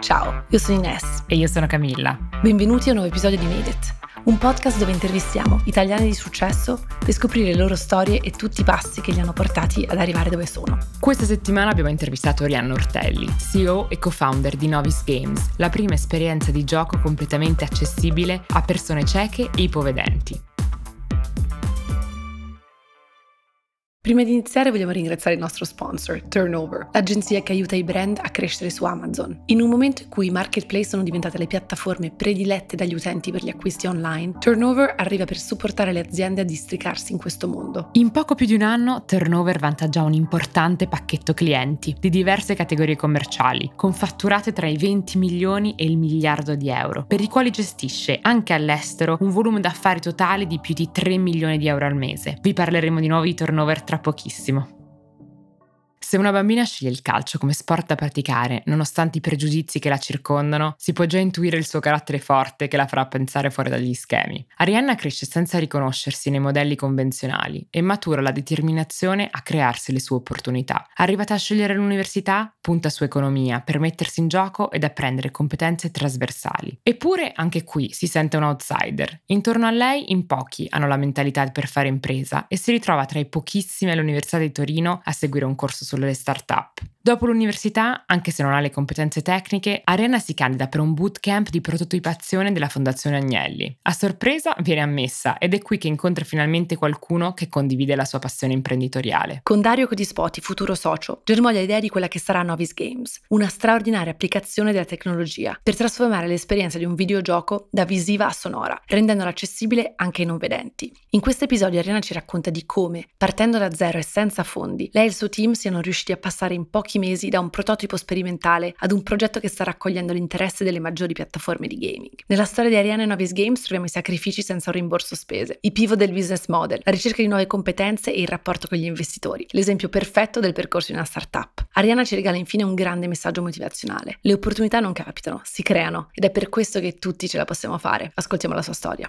Ciao, io sono Ines. E io sono Camilla. Benvenuti a un nuovo episodio di Made It, un podcast dove intervistiamo italiani di successo per scoprire le loro storie e tutti i passi che li hanno portati ad arrivare dove sono. Questa settimana abbiamo intervistato Rianna Ortelli, CEO e co-founder di Novis Games, la prima esperienza di gioco completamente accessibile a persone cieche e ipovedenti. Prima di iniziare vogliamo ringraziare il nostro sponsor, Turnover, l'agenzia che aiuta i brand a crescere su Amazon. In un momento in cui i marketplace sono diventate le piattaforme predilette dagli utenti per gli acquisti online, Turnover arriva per supportare le aziende a districarsi in questo mondo. In poco più di un anno, Turnover vanta già un importante pacchetto clienti di diverse categorie commerciali, con fatturate tra i 20 milioni e il miliardo di euro, per i quali gestisce anche all'estero un volume d'affari totale di più di 3 milioni di euro al mese. Vi parleremo di nuovi turnover tra pochissimo. Se una bambina sceglie il calcio come sport da praticare, nonostante i pregiudizi che la circondano, si può già intuire il suo carattere forte che la farà pensare fuori dagli schemi. Arianna cresce senza riconoscersi nei modelli convenzionali e matura la determinazione a crearsi le sue opportunità. Arrivata a scegliere l'università, punta su economia per mettersi in gioco ed apprendere competenze trasversali. Eppure anche qui si sente un outsider. Intorno a lei in pochi hanno la mentalità per fare impresa e si ritrova tra i pochissimi all'Università di Torino a seguire un corso sul sulle start-up. Dopo l'università, anche se non ha le competenze tecniche, Arianna si candida per un bootcamp di prototipazione della Fondazione Agnelli. A sorpresa viene ammessa ed è qui che incontra finalmente qualcuno che condivide la sua passione imprenditoriale. Con Dario Codispoti, futuro socio, germò l'idea di quella che sarà Novis Games, una straordinaria applicazione della tecnologia per trasformare l'esperienza di un videogioco da visiva a sonora, rendendola accessibile anche ai non vedenti. In questo episodio Arianna ci racconta di come, partendo da zero e senza fondi, lei e il suo team siano riusciti a passare in pochi mesi da un prototipo sperimentale ad un progetto che sta raccogliendo l'interesse delle maggiori piattaforme di gaming. Nella storia di Ariana e Novis Games troviamo i sacrifici senza un rimborso spese, i pivot del business model, la ricerca di nuove competenze e il rapporto con gli investitori, l'esempio perfetto del percorso di una startup. Ariana ci regala infine un grande messaggio motivazionale. Le opportunità non capitano, si creano ed è per questo che tutti ce la possiamo fare. Ascoltiamo la sua storia.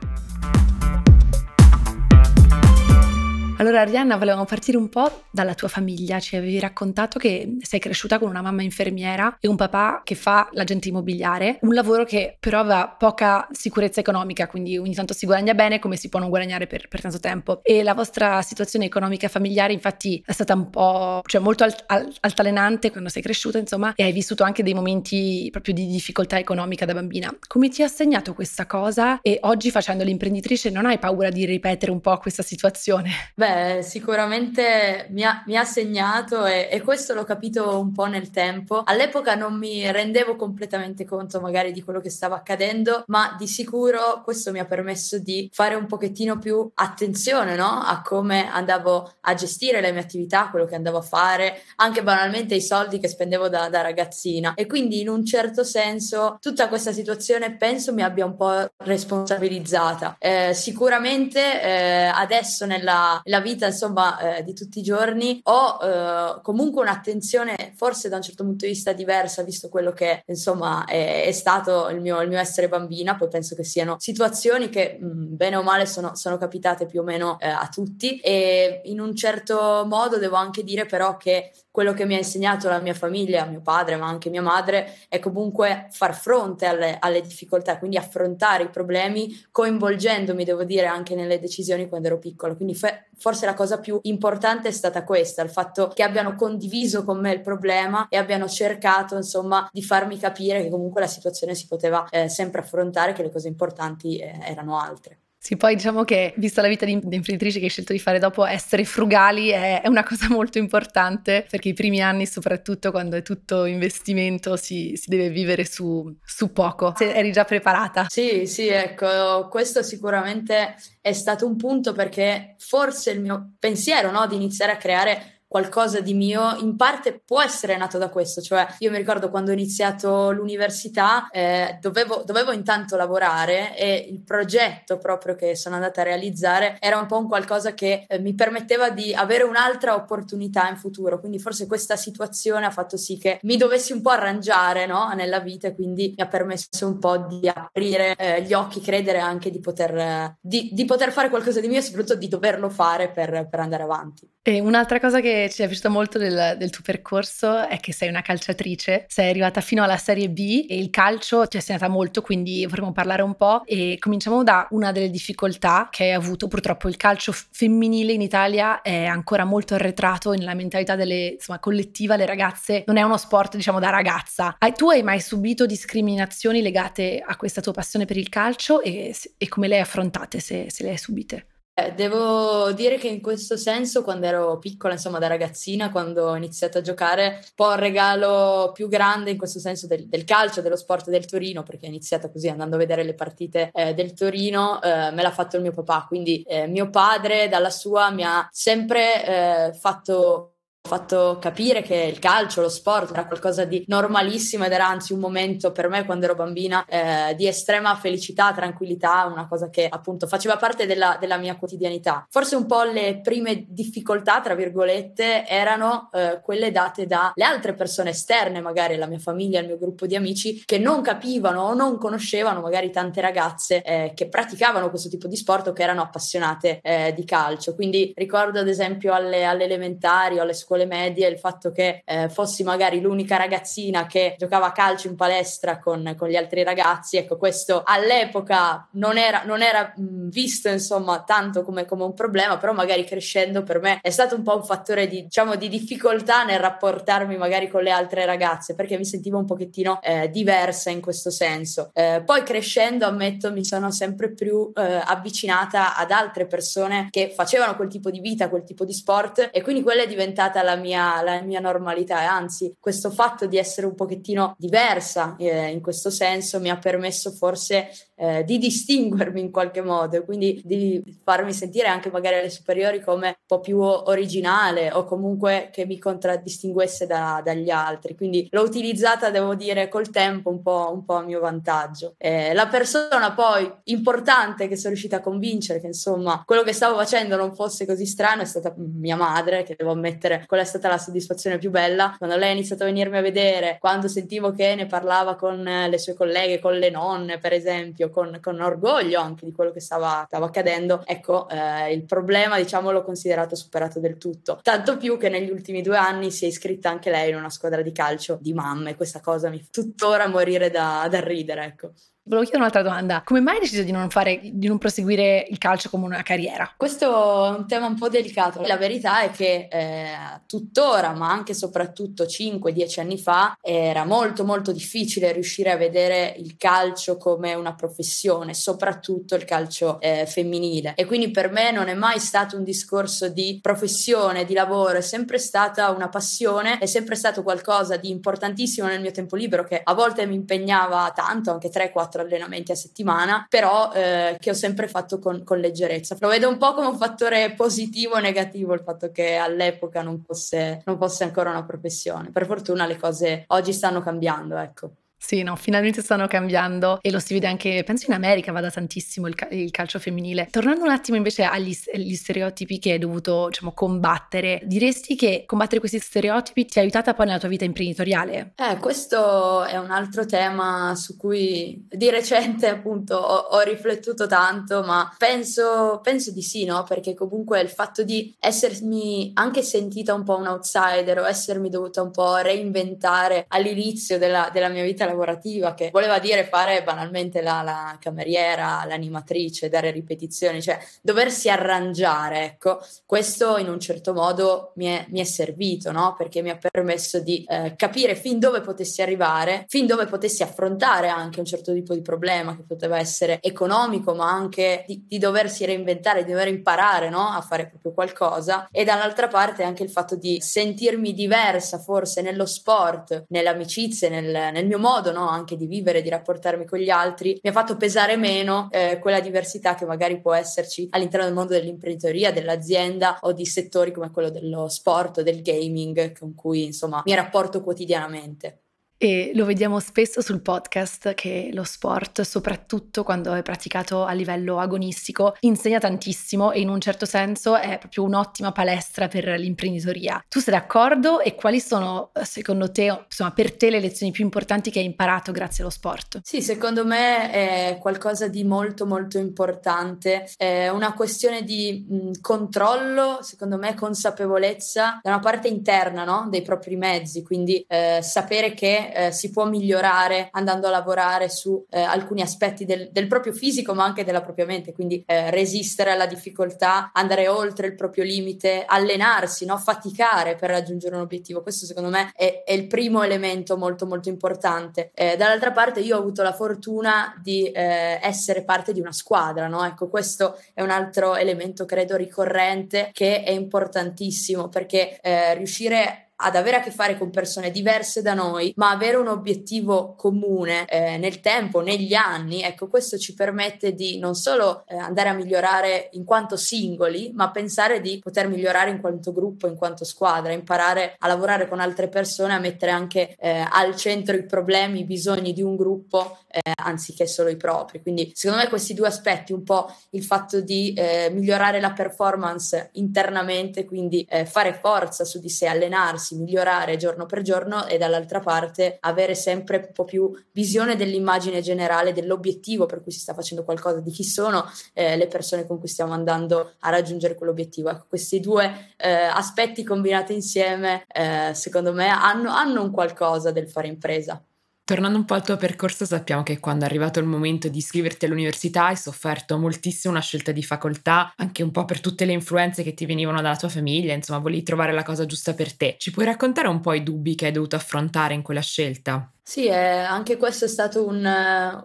Allora Arianna, volevamo partire un po' dalla tua famiglia, ci avevi raccontato che sei cresciuta con una mamma infermiera e un papà che fa l'agente immobiliare, un lavoro che però aveva poca sicurezza economica, quindi ogni tanto si guadagna bene come si può non guadagnare per, per tanto tempo. E la vostra situazione economica familiare infatti è stata un po', cioè molto alt- alt- altalenante quando sei cresciuta, insomma, e hai vissuto anche dei momenti proprio di difficoltà economica da bambina. Come ti ha segnato questa cosa e oggi facendo l'imprenditrice non hai paura di ripetere un po' questa situazione? Beh, Beh, sicuramente mi ha, mi ha segnato e, e, questo l'ho capito un po' nel tempo. All'epoca non mi rendevo completamente conto magari di quello che stava accadendo, ma di sicuro questo mi ha permesso di fare un pochettino più attenzione no? a come andavo a gestire le mie attività, quello che andavo a fare, anche banalmente i soldi che spendevo da, da ragazzina. E quindi in un certo senso tutta questa situazione penso mi abbia un po' responsabilizzata. Eh, sicuramente eh, adesso nella, nella vita insomma eh, di tutti i giorni ho eh, comunque un'attenzione forse da un certo punto di vista diversa visto quello che insomma è, è stato il mio, il mio, essere bambina poi penso che siano situazioni che mh, mm, bene o male sono, sono capitate più o meno eh, a tutti. E in un certo modo devo anche dire però che quello che mi ha insegnato la mia famiglia, mio padre, ma anche mia madre, è comunque far fronte alle, alle, difficoltà, quindi affrontare i problemi coinvolgendomi, devo dire, anche nelle decisioni quando ero piccola. Quindi fe- forse la cosa più importante è stata questa, il fatto che abbiano condiviso con me il problema e abbiano cercato, insomma, di farmi capire che comunque la situazione si poteva eh, sempre affrontare, che le cose importanti eh, erano altre. Sì, poi diciamo che, vista la vita di, di imprenditrice che hai scelto di fare dopo, essere frugali è, è, una cosa molto importante perché i primi anni, soprattutto quando è tutto investimento, si, si deve vivere su, su, poco. Se eri già preparata. Sì, sì, ecco, questo sicuramente è stato un punto perché forse il mio pensiero no, di iniziare a creare qualcosa di mio, in parte può essere nato da questo, cioè io mi ricordo quando ho iniziato l'università eh, dovevo, dovevo, intanto lavorare e il progetto proprio che sono andata a realizzare era un po' un qualcosa che eh, mi permetteva di avere un'altra opportunità in futuro, quindi forse questa situazione ha fatto sì che mi dovessi un po' arrangiare no? nella vita e quindi mi ha permesso un po' di aprire eh, gli occhi, credere anche di poter, di, di poter, fare qualcosa di mio e soprattutto di doverlo fare per, per andare avanti. E un'altra cosa che ci è piaciuto molto del, del, tuo percorso è che sei una calciatrice, sei arrivata fino alla Serie B e il calcio ti è segnata molto, quindi vorremmo parlare un po' e cominciamo da una delle difficoltà che hai avuto. Purtroppo il calcio femminile in Italia è ancora molto arretrato nella mentalità delle, insomma, collettiva, le ragazze non è uno sport diciamo da ragazza. Hai, tu hai mai subito discriminazioni legate a questa tua passione per il calcio e, e come le hai affrontate se, se le hai subite? Eh, devo dire che in questo senso, quando ero piccola, insomma da ragazzina, quando ho iniziato a giocare, un po' il regalo più grande in questo senso del, del calcio, dello sport del Torino, perché ho iniziato così andando a vedere le partite eh, del Torino, eh, me l'ha fatto il mio papà. Quindi eh, mio padre dalla sua mi ha sempre eh, fatto fatto capire che il calcio, lo sport era qualcosa di normalissimo ed era anzi un momento per me quando ero bambina eh, di estrema felicità, tranquillità, una cosa che appunto faceva parte della, della, mia quotidianità. Forse un po' le prime difficoltà, tra virgolette, erano eh, quelle date dalle altre persone esterne, magari la mia famiglia, il mio gruppo di amici, che non capivano o non conoscevano magari tante ragazze eh, che praticavano questo tipo di sport o che erano appassionate eh, di calcio. Quindi ricordo ad esempio alle, alle elementari o alle scuole scuole medie il fatto che eh, fossi magari l'unica ragazzina che giocava a calcio in palestra con, con gli altri ragazzi, ecco questo all'epoca non era, non era visto insomma tanto come, come, un problema, però magari crescendo per me è stato un po' un fattore di, diciamo, di difficoltà nel rapportarmi magari con le altre ragazze perché mi sentivo un pochettino eh, diversa in questo senso. Eh, poi crescendo ammetto mi sono sempre più eh, avvicinata ad altre persone che facevano quel tipo di vita, quel tipo di sport e quindi quella è diventata la mia, la mia normalità e anzi questo fatto di essere un pochettino diversa eh, in questo senso mi ha permesso forse eh, di distinguermi in qualche modo, quindi di farmi sentire anche magari alle superiori come un po' più originale o comunque che mi contraddistinguesse da, dagli altri. Quindi l'ho utilizzata, devo dire, col tempo un po', un po a mio vantaggio. Eh, la persona poi importante che sono riuscita a convincere che insomma quello che stavo facendo non fosse così strano è stata mia madre, che devo ammettere, quella è stata la soddisfazione più bella. Quando lei ha iniziato a venirmi a vedere, quando sentivo che ne parlava con le sue colleghe, con le nonne, per esempio, con, con orgoglio anche di quello che stava, stava accadendo, ecco, eh, il problema, diciamo, l'ho considerato superato del tutto. Tanto più che negli ultimi due anni si è iscritta anche lei in una squadra di calcio di mamme. Questa cosa mi fa tuttora morire da, da ridere, ecco. Volevo chiedere un'altra domanda. Come mai hai deciso di non, fare, di non proseguire il calcio come una carriera? Questo è un tema un po' delicato. La verità è che eh, tuttora, ma anche e soprattutto 5-10 anni fa, era molto molto difficile riuscire a vedere il calcio come una professione, soprattutto il calcio eh, femminile. E quindi per me non è mai stato un discorso di professione, di lavoro, è sempre stata una passione, è sempre stato qualcosa di importantissimo nel mio tempo libero che a volte mi impegnava tanto, anche 3-4 quattro allenamenti a settimana, però eh, che ho sempre fatto con, con, leggerezza. Lo vedo un po' come un fattore positivo o negativo il fatto che all'epoca non fosse, non fosse ancora una professione. Per fortuna le cose oggi stanno cambiando, ecco. Sì, no, finalmente stanno cambiando e lo si vede anche, penso in America vada tantissimo il, ca- il calcio femminile. Tornando un attimo invece agli, agli, stereotipi che hai dovuto, diciamo, combattere, diresti che combattere questi stereotipi ti ha aiutata poi nella tua vita imprenditoriale? Eh, questo è un altro tema su cui di recente appunto ho, ho riflettuto tanto, ma penso, penso di sì, no? Perché comunque il fatto di essermi anche sentita un po' un outsider o essermi dovuta un po' reinventare all'inizio della, della mia vita lavorativa che voleva dire fare banalmente la, la cameriera, l'animatrice, dare ripetizioni, cioè doversi arrangiare, ecco, questo in un certo modo mi è, mi è servito, no? Perché mi ha permesso di eh, capire fin dove potessi arrivare, fin dove potessi affrontare anche un certo tipo di problema che poteva essere economico, ma anche di, di doversi reinventare, di dover imparare, no? A fare proprio qualcosa e dall'altra parte anche il fatto di sentirmi diversa forse nello sport, nelle amicizie, nel, nel mio modo modo no? anche di vivere, di rapportarmi con gli altri, mi ha fatto pesare meno eh, quella diversità che magari può esserci all'interno del mondo dell'imprenditoria, dell'azienda o di settori come quello dello sport del gaming con cui insomma mi rapporto quotidianamente. E lo vediamo spesso sul podcast che lo sport, soprattutto quando è praticato a livello agonistico, insegna tantissimo e in un certo senso è proprio un'ottima palestra per l'imprenditoria. Tu sei d'accordo e quali sono secondo te, insomma, per te le lezioni più importanti che hai imparato grazie allo sport? Sì, secondo me è qualcosa di molto molto importante, è una questione di mh, controllo, secondo me consapevolezza da una parte interna no? dei propri mezzi, quindi eh, sapere che eh, si può migliorare andando a lavorare su eh, alcuni aspetti del, del, proprio fisico ma anche della propria mente, quindi eh, resistere alla difficoltà, andare oltre il proprio limite, allenarsi, no? faticare per raggiungere un obiettivo. Questo secondo me è, è il primo elemento molto molto importante. Eh, dall'altra parte io ho avuto la fortuna di eh, essere parte di una squadra, no? ecco questo è un altro elemento credo ricorrente che è importantissimo perché eh, riuscire ad avere a che fare con persone diverse da noi, ma avere un obiettivo comune eh, nel tempo, negli anni, ecco, questo ci permette di non solo eh, andare a migliorare in quanto singoli, ma pensare di poter migliorare in quanto gruppo, in quanto squadra, imparare a lavorare con altre persone, a mettere anche eh, al centro i problemi, i bisogni di un gruppo, eh, anziché solo i propri. Quindi, secondo me, questi due aspetti, un po' il fatto di eh, migliorare la performance internamente, quindi eh, fare forza su di sé, allenarsi allenarsi, migliorare giorno per giorno e dall'altra parte avere sempre un po' più visione dell'immagine generale, dell'obiettivo per cui si sta facendo qualcosa, di chi sono eh, le persone con cui stiamo andando a raggiungere quell'obiettivo. Ecco, questi due eh, aspetti combinati insieme, eh, secondo me, hanno, hanno un qualcosa del fare impresa. Tornando un po' al tuo percorso, sappiamo che quando è arrivato il momento di iscriverti all'università hai sofferto moltissimo una scelta di facoltà, anche un po' per tutte le influenze che ti venivano dalla tua famiglia, insomma, volevi trovare la cosa giusta per te. Ci puoi raccontare un po' i dubbi che hai dovuto affrontare in quella scelta? Sì, eh, anche questo è stato un,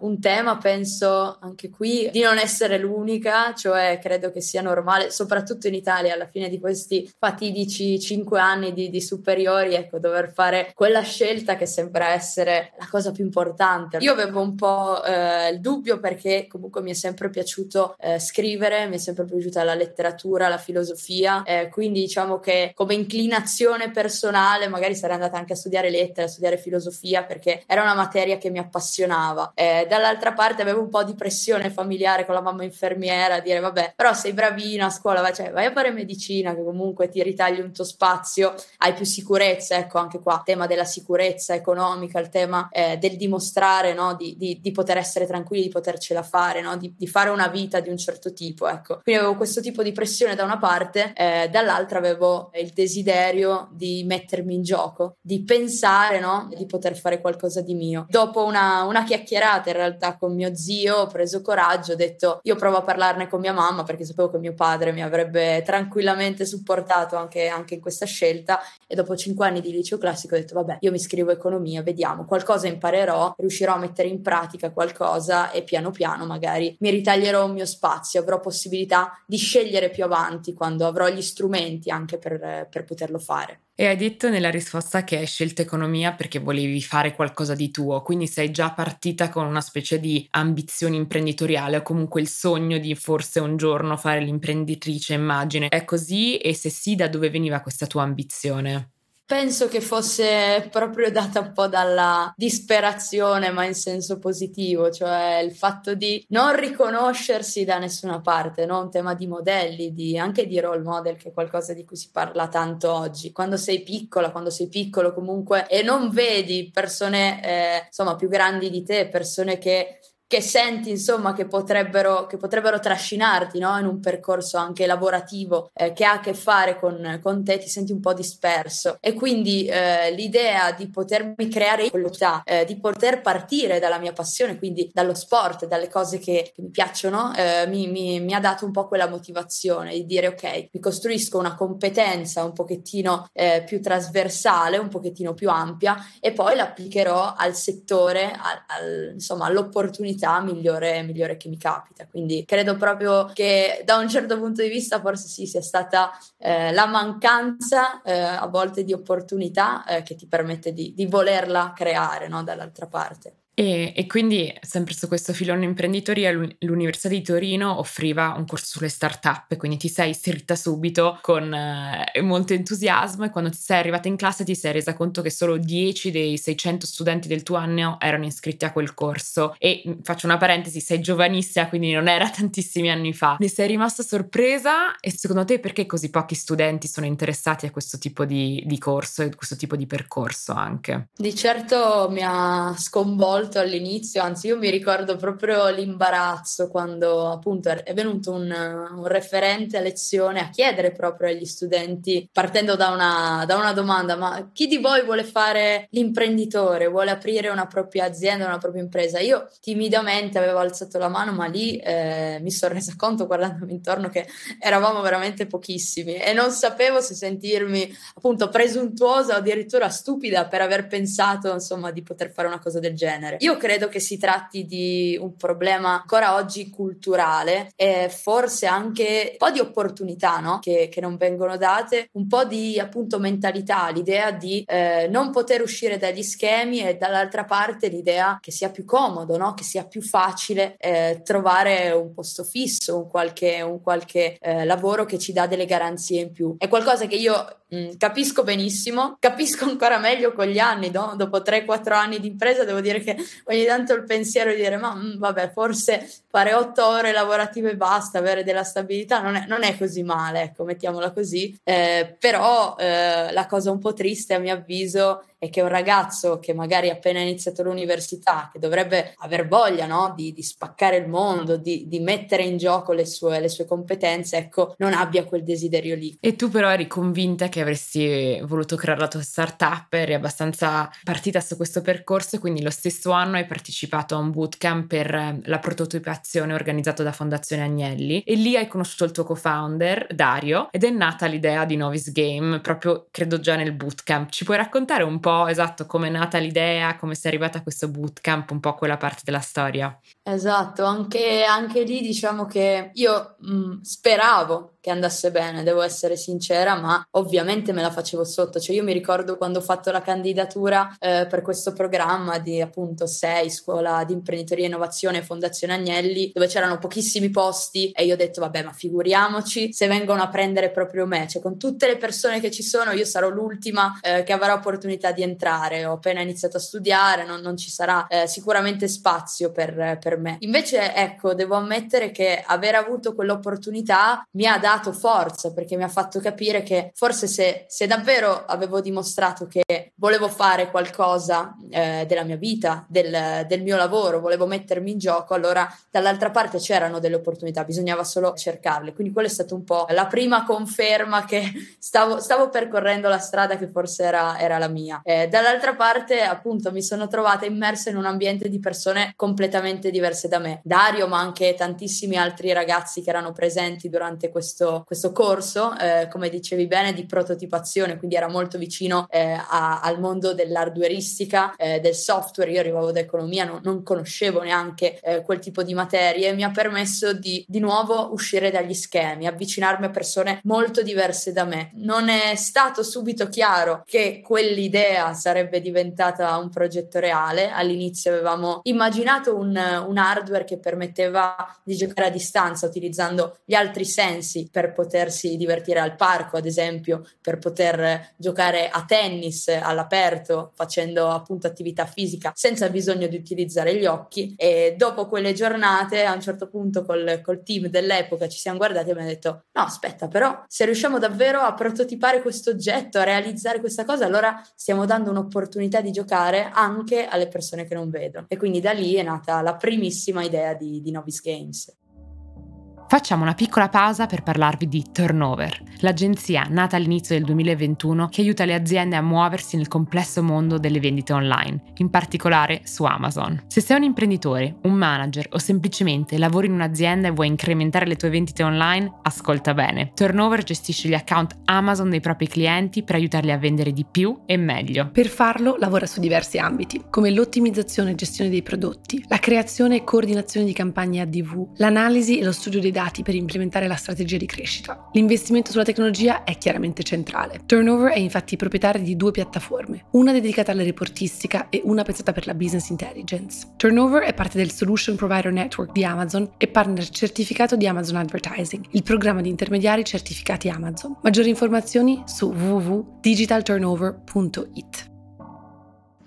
un, tema, penso anche qui, di non essere l'unica, cioè credo che sia normale, soprattutto in Italia, alla fine di questi fatidici cinque anni di, di superiori, ecco, dover fare quella scelta che sembra essere la cosa più importante. Io avevo un po' eh, il dubbio perché comunque mi è sempre piaciuto eh, scrivere, mi è sempre piaciuta la letteratura, la filosofia, eh, quindi diciamo che come inclinazione personale magari sarei andata anche a studiare lettere, a studiare filosofia perché era una materia che mi appassionava. Eh, dall'altra parte avevo un po' di pressione familiare con la mamma infermiera, a dire vabbè, però sei bravina a scuola, vai, cioè, vai a fare medicina che comunque ti ritagli un tuo spazio, hai più sicurezza, ecco anche qua, il tema della sicurezza economica, il tema eh, del dimostrare no? di, di, di, poter essere tranquilli, di potercela fare, no? di, di, fare una vita di un certo tipo, ecco. Quindi avevo questo tipo di pressione da una parte, eh, dall'altra avevo il desiderio di mettermi in gioco, di pensare no? di poter fare qualcosa qualcosa di mio. Dopo una, una chiacchierata in realtà con mio zio ho preso coraggio, ho detto io provo a parlarne con mia mamma perché sapevo che mio padre mi avrebbe tranquillamente supportato anche, anche in questa scelta e dopo cinque anni di liceo classico ho detto vabbè io mi iscrivo economia, vediamo, qualcosa imparerò, riuscirò a mettere in pratica qualcosa e piano piano magari mi ritaglierò un mio spazio, avrò possibilità di scegliere più avanti quando avrò gli strumenti anche per, per poterlo fare. E hai detto nella risposta che hai scelto economia perché volevi fare qualcosa di tuo, quindi sei già partita con una specie di ambizione imprenditoriale o comunque il sogno di forse un giorno fare l'imprenditrice, immagine. È così? E se sì, da dove veniva questa tua ambizione? Penso che fosse proprio data un po' dalla disperazione, ma in senso positivo, cioè il fatto di non riconoscersi da nessuna parte, no? un tema di modelli, di, anche di role model, che è qualcosa di cui si parla tanto oggi. Quando sei piccola, quando sei piccolo comunque e non vedi persone eh, insomma più grandi di te, persone che che senti insomma che potrebbero, che potrebbero trascinarti no? in un percorso anche lavorativo eh, che ha a che fare con, con, te, ti senti un po' disperso e quindi eh, l'idea di potermi creare velocità, eh, di poter partire dalla mia passione, quindi dallo sport, dalle cose che, che mi piacciono, eh, mi, mi, mi, ha dato un po' quella motivazione di dire ok, mi costruisco una competenza un pochettino eh, più trasversale, un pochettino più ampia e poi l'applicherò al settore, al, al, insomma all'opportunità l'opportunità migliore, migliore che mi capita. Quindi credo proprio che da un certo punto di vista forse sì sia stata eh, la mancanza eh, a volte di opportunità eh, che ti permette di, di volerla creare no? dall'altra parte. E, e, quindi, sempre su questo filone imprenditoria, l'Università di Torino offriva un corso sulle start-up, quindi ti sei iscritta subito con eh, molto entusiasmo e quando ti sei arrivata in classe ti sei resa conto che solo 10 dei 600 studenti del tuo anno erano iscritti a quel corso. E mm, faccio una parentesi, sei giovanissima, quindi non era tantissimi anni fa. Ne sei rimasta sorpresa e secondo te perché così pochi studenti sono interessati a questo tipo di, di corso e questo tipo di percorso anche? Di certo mi ha sconvolto molto all'inizio, anzi io mi ricordo proprio l'imbarazzo quando appunto è venuto un, un referente a lezione a chiedere proprio agli studenti, partendo da una, da una domanda, ma chi di voi vuole fare l'imprenditore, vuole aprire una propria azienda, una propria impresa? Io timidamente avevo alzato la mano, ma lì eh, mi sono resa conto guardandomi intorno che eravamo veramente pochissimi e non sapevo se sentirmi appunto presuntuosa o addirittura stupida per aver pensato insomma di poter fare una cosa del genere genere. Io credo che si tratti di un problema ancora oggi culturale e forse anche un po' di opportunità no? che, che, non vengono date, un po' di appunto mentalità, l'idea di eh, non poter uscire dagli schemi e dall'altra parte l'idea che sia più comodo, no? che sia più facile eh, trovare un posto fisso, un qualche, un qualche eh, lavoro che ci dà delle garanzie in più. È qualcosa che io Mm, capisco benissimo, capisco ancora meglio con gli anni, no? dopo 3-4 anni di impresa devo dire che ogni tanto il pensiero di dire ma mh, mm, vabbè forse fare 8 ore lavorative e basta, avere della stabilità non è, non è così male, ecco mettiamola così, eh, però eh, la cosa un po' triste a mio avviso è che un ragazzo che magari ha appena iniziato l'università, che dovrebbe aver voglia no? di, di, spaccare il mondo, di, di mettere in gioco le sue, le sue, competenze, ecco, non abbia quel desiderio lì. E tu però eri convinta che avresti voluto creare la tua startup, eri abbastanza partita su questo percorso, quindi lo stesso anno hai partecipato a un bootcamp per eh, la prototipazione organizzato da Fondazione Agnelli e lì hai conosciuto il tuo co-founder Dario ed è nata l'idea di Novis Game, proprio credo già nel bootcamp. Ci puoi raccontare un po' esatto come è nata l'idea, come sei arrivata a questo bootcamp, un po' quella parte della storia. Esatto, anche, anche lì diciamo che io mh, speravo che andasse bene, devo essere sincera, ma ovviamente me la facevo sotto. Cioè io mi ricordo quando ho fatto la candidatura eh, per questo programma di appunto SEI, Scuola di Imprenditoria e Innovazione Fondazione Agnelli, dove c'erano pochissimi posti e io ho detto vabbè ma figuriamoci se vengono a prendere proprio me, cioè con tutte le persone che ci sono io sarò l'ultima eh, che avrà opportunità di entrare, ho appena iniziato a studiare, non, non ci sarà eh, sicuramente spazio per, per me. Invece ecco, devo ammettere che aver avuto quell'opportunità mi ha dato dato forza perché mi ha fatto capire che forse se, se davvero avevo dimostrato che volevo fare qualcosa eh, della mia vita, del, del, mio lavoro, volevo mettermi in gioco, allora dall'altra parte c'erano delle opportunità, bisognava solo cercarle. Quindi quella è stata un po' la prima conferma che stavo, stavo percorrendo la strada che forse era, era la mia. Eh, dall'altra parte appunto mi sono trovata immersa in un ambiente di persone completamente diverse da me. Dario, ma anche tantissimi altri ragazzi che erano presenti durante questo questo, questo corso, eh, come dicevi bene, di prototipazione, quindi era molto vicino eh, a, al mondo dell'hardwareistica, eh, del software. Io arrivavo da economia, non, non conoscevo neanche eh, quel tipo di materie, mi ha permesso di di nuovo uscire dagli schemi, avvicinarmi a persone molto diverse da me. Non è stato subito chiaro che quell'idea sarebbe diventata un progetto reale. All'inizio avevamo immaginato un, un hardware che permetteva di giocare a distanza utilizzando gli altri sensi per potersi divertire al parco, ad esempio, per poter giocare a tennis all'aperto, facendo appunto attività fisica senza bisogno di utilizzare gli occhi. E dopo quelle giornate, a un certo punto col, col team dell'epoca ci siamo guardati e abbiamo detto: no, aspetta, però se riusciamo davvero a prototipare questo oggetto, a realizzare questa cosa, allora stiamo dando un'opportunità di giocare anche alle persone che non vedono. E quindi da lì è nata la primissima idea di, di Novice Games. Facciamo una piccola pausa per parlarvi di Turnover, l'agenzia nata all'inizio del 2021 che aiuta le aziende a muoversi nel complesso mondo delle vendite online, in particolare su Amazon. Se sei un imprenditore, un manager o semplicemente lavori in un'azienda e vuoi incrementare le tue vendite online, ascolta bene. Turnover gestisce gli account Amazon dei propri clienti per aiutarli a vendere di più e meglio. Per farlo lavora su diversi ambiti, come l'ottimizzazione e gestione dei prodotti, la creazione e coordinazione di campagne ADV, l'analisi e lo studio dei dati per implementare la strategia di crescita. L'investimento sulla tecnologia è chiaramente centrale. Turnover è infatti proprietario di due piattaforme, una dedicata alla reportistica e una pensata per la business intelligence. Turnover è parte del Solution Provider Network di Amazon e partner certificato di Amazon Advertising, il programma di intermediari certificati Amazon. Maggiori informazioni su www.digitalturnover.it.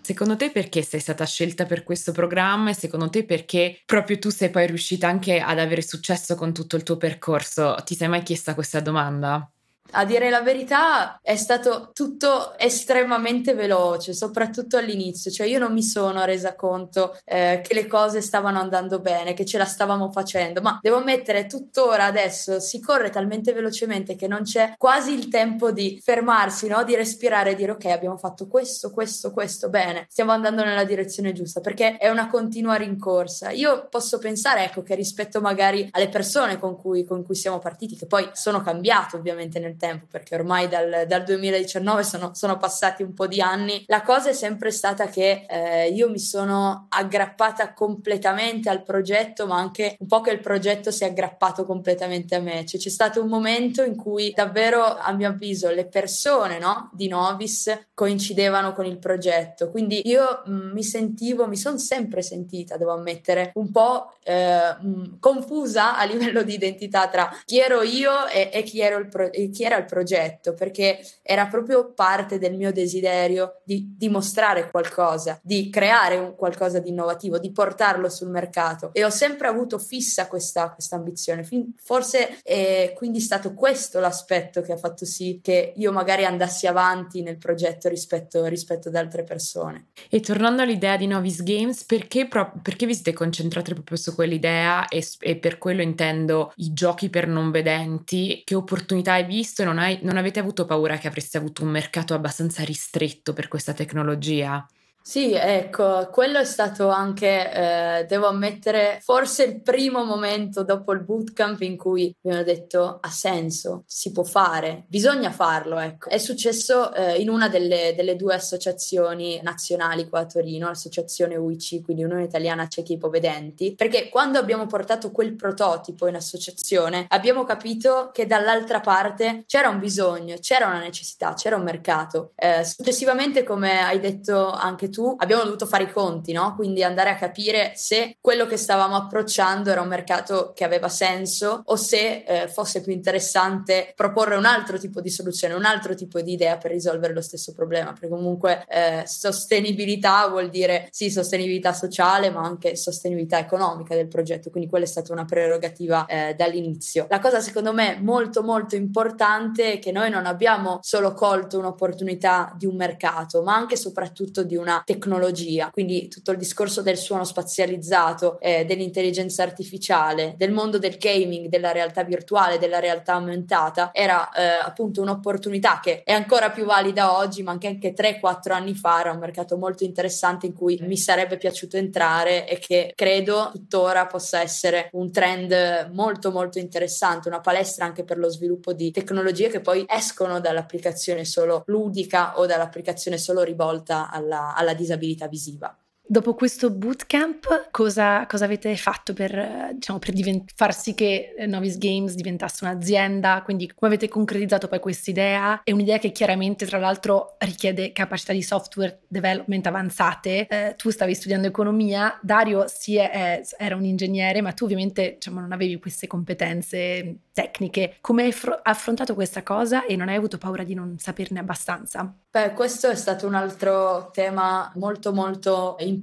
Secondo te perché sei stata scelta per questo programma e secondo te perché proprio tu sei poi riuscita anche ad avere successo con tutto il tuo percorso? Ti sei mai chiesta questa domanda? A dire la verità è stato tutto estremamente veloce, soprattutto all'inizio, cioè io non mi sono resa conto eh, che le cose stavano andando bene, che ce la stavamo facendo, ma devo ammettere tuttora adesso si corre talmente velocemente che non c'è quasi il tempo di fermarsi, no? di respirare e dire ok abbiamo fatto questo, questo, questo, bene, stiamo andando nella direzione giusta, perché è una continua rincorsa. Io posso pensare ecco che rispetto magari alle persone con cui, con cui siamo partiti, che poi sono cambiate ovviamente nel tempo, perché ormai dal, dal 2019 sono, sono, passati un po' di anni, la cosa è sempre stata che eh, io mi sono aggrappata completamente al progetto, ma anche un po' che il progetto si è aggrappato completamente a me. Cioè, c'è stato un momento in cui davvero, a mio avviso, le persone no, di Novis coincidevano con il progetto. Quindi io mh, mm, mi sentivo, mi sono sempre sentita, devo ammettere, un po' eh, mh, mm, confusa a livello di identità tra chi ero io e, e chi, ero il pro- chi era il progetto perché era proprio parte del mio desiderio di dimostrare qualcosa, di creare un qualcosa di innovativo, di portarlo sul mercato e ho sempre avuto fissa questa, questa ambizione. Fin, forse è quindi stato questo l'aspetto che ha fatto sì che io magari andassi avanti nel progetto rispetto, rispetto ad altre persone. E tornando all'idea di Novis Games, perché, pro- perché vi siete concentrati proprio su quell'idea e, e per quello intendo i giochi per non vedenti? Che opportunità hai visto e non, hai, non avete avuto paura che avreste avuto un mercato abbastanza ristretto per questa tecnologia? Sì, ecco, quello è stato anche, eh, devo ammettere, forse il primo momento dopo il bootcamp in cui mi hanno detto ha senso, si può fare, bisogna farlo, ecco. È successo eh, in una delle, delle, due associazioni nazionali qua a Torino, l'associazione UIC, quindi Unione Italiana Ciechi Ipovedenti, perché quando abbiamo portato quel prototipo in associazione abbiamo capito che dall'altra parte c'era un bisogno, c'era una necessità, c'era un mercato. Eh, successivamente, come hai detto anche tu, tu, abbiamo dovuto fare i conti, no? Quindi andare a capire se quello che stavamo approcciando era un mercato che aveva senso o se eh, fosse più interessante proporre un altro tipo di soluzione, un altro tipo di idea per risolvere lo stesso problema, perché comunque eh, sostenibilità vuol dire sì, sostenibilità sociale, ma anche sostenibilità economica del progetto, quindi quella è stata una prerogativa eh, dall'inizio. La cosa secondo me molto molto importante è che noi non abbiamo solo colto un'opportunità di un mercato, ma anche e soprattutto di tecnologia, quindi tutto il discorso del suono spazializzato, eh, dell'intelligenza artificiale, del mondo del gaming, della realtà virtuale, della realtà aumentata, era eh, appunto un'opportunità che è ancora più valida oggi, ma che anche 3-4 anni fa era un mercato molto interessante in cui mi sarebbe piaciuto entrare e che credo tuttora possa essere un trend molto molto interessante, una palestra anche per lo sviluppo di tecnologie che poi escono dall'applicazione solo ludica o dall'applicazione solo rivolta alla, alla disabilità visiva. Dopo questo bootcamp, cosa, cosa avete fatto per, diciamo, per divent- far sì che Novis Games diventasse un'azienda? Quindi come avete concretizzato poi questa idea? È un'idea che chiaramente, tra l'altro, richiede capacità di software development avanzate. Eh, tu stavi studiando economia, Dario sì, è, era un ingegnere, ma tu ovviamente diciamo, non avevi queste competenze tecniche. Come hai fr- affrontato questa cosa e non hai avuto paura di non saperne abbastanza? Beh, questo è stato un altro tema molto molto importante,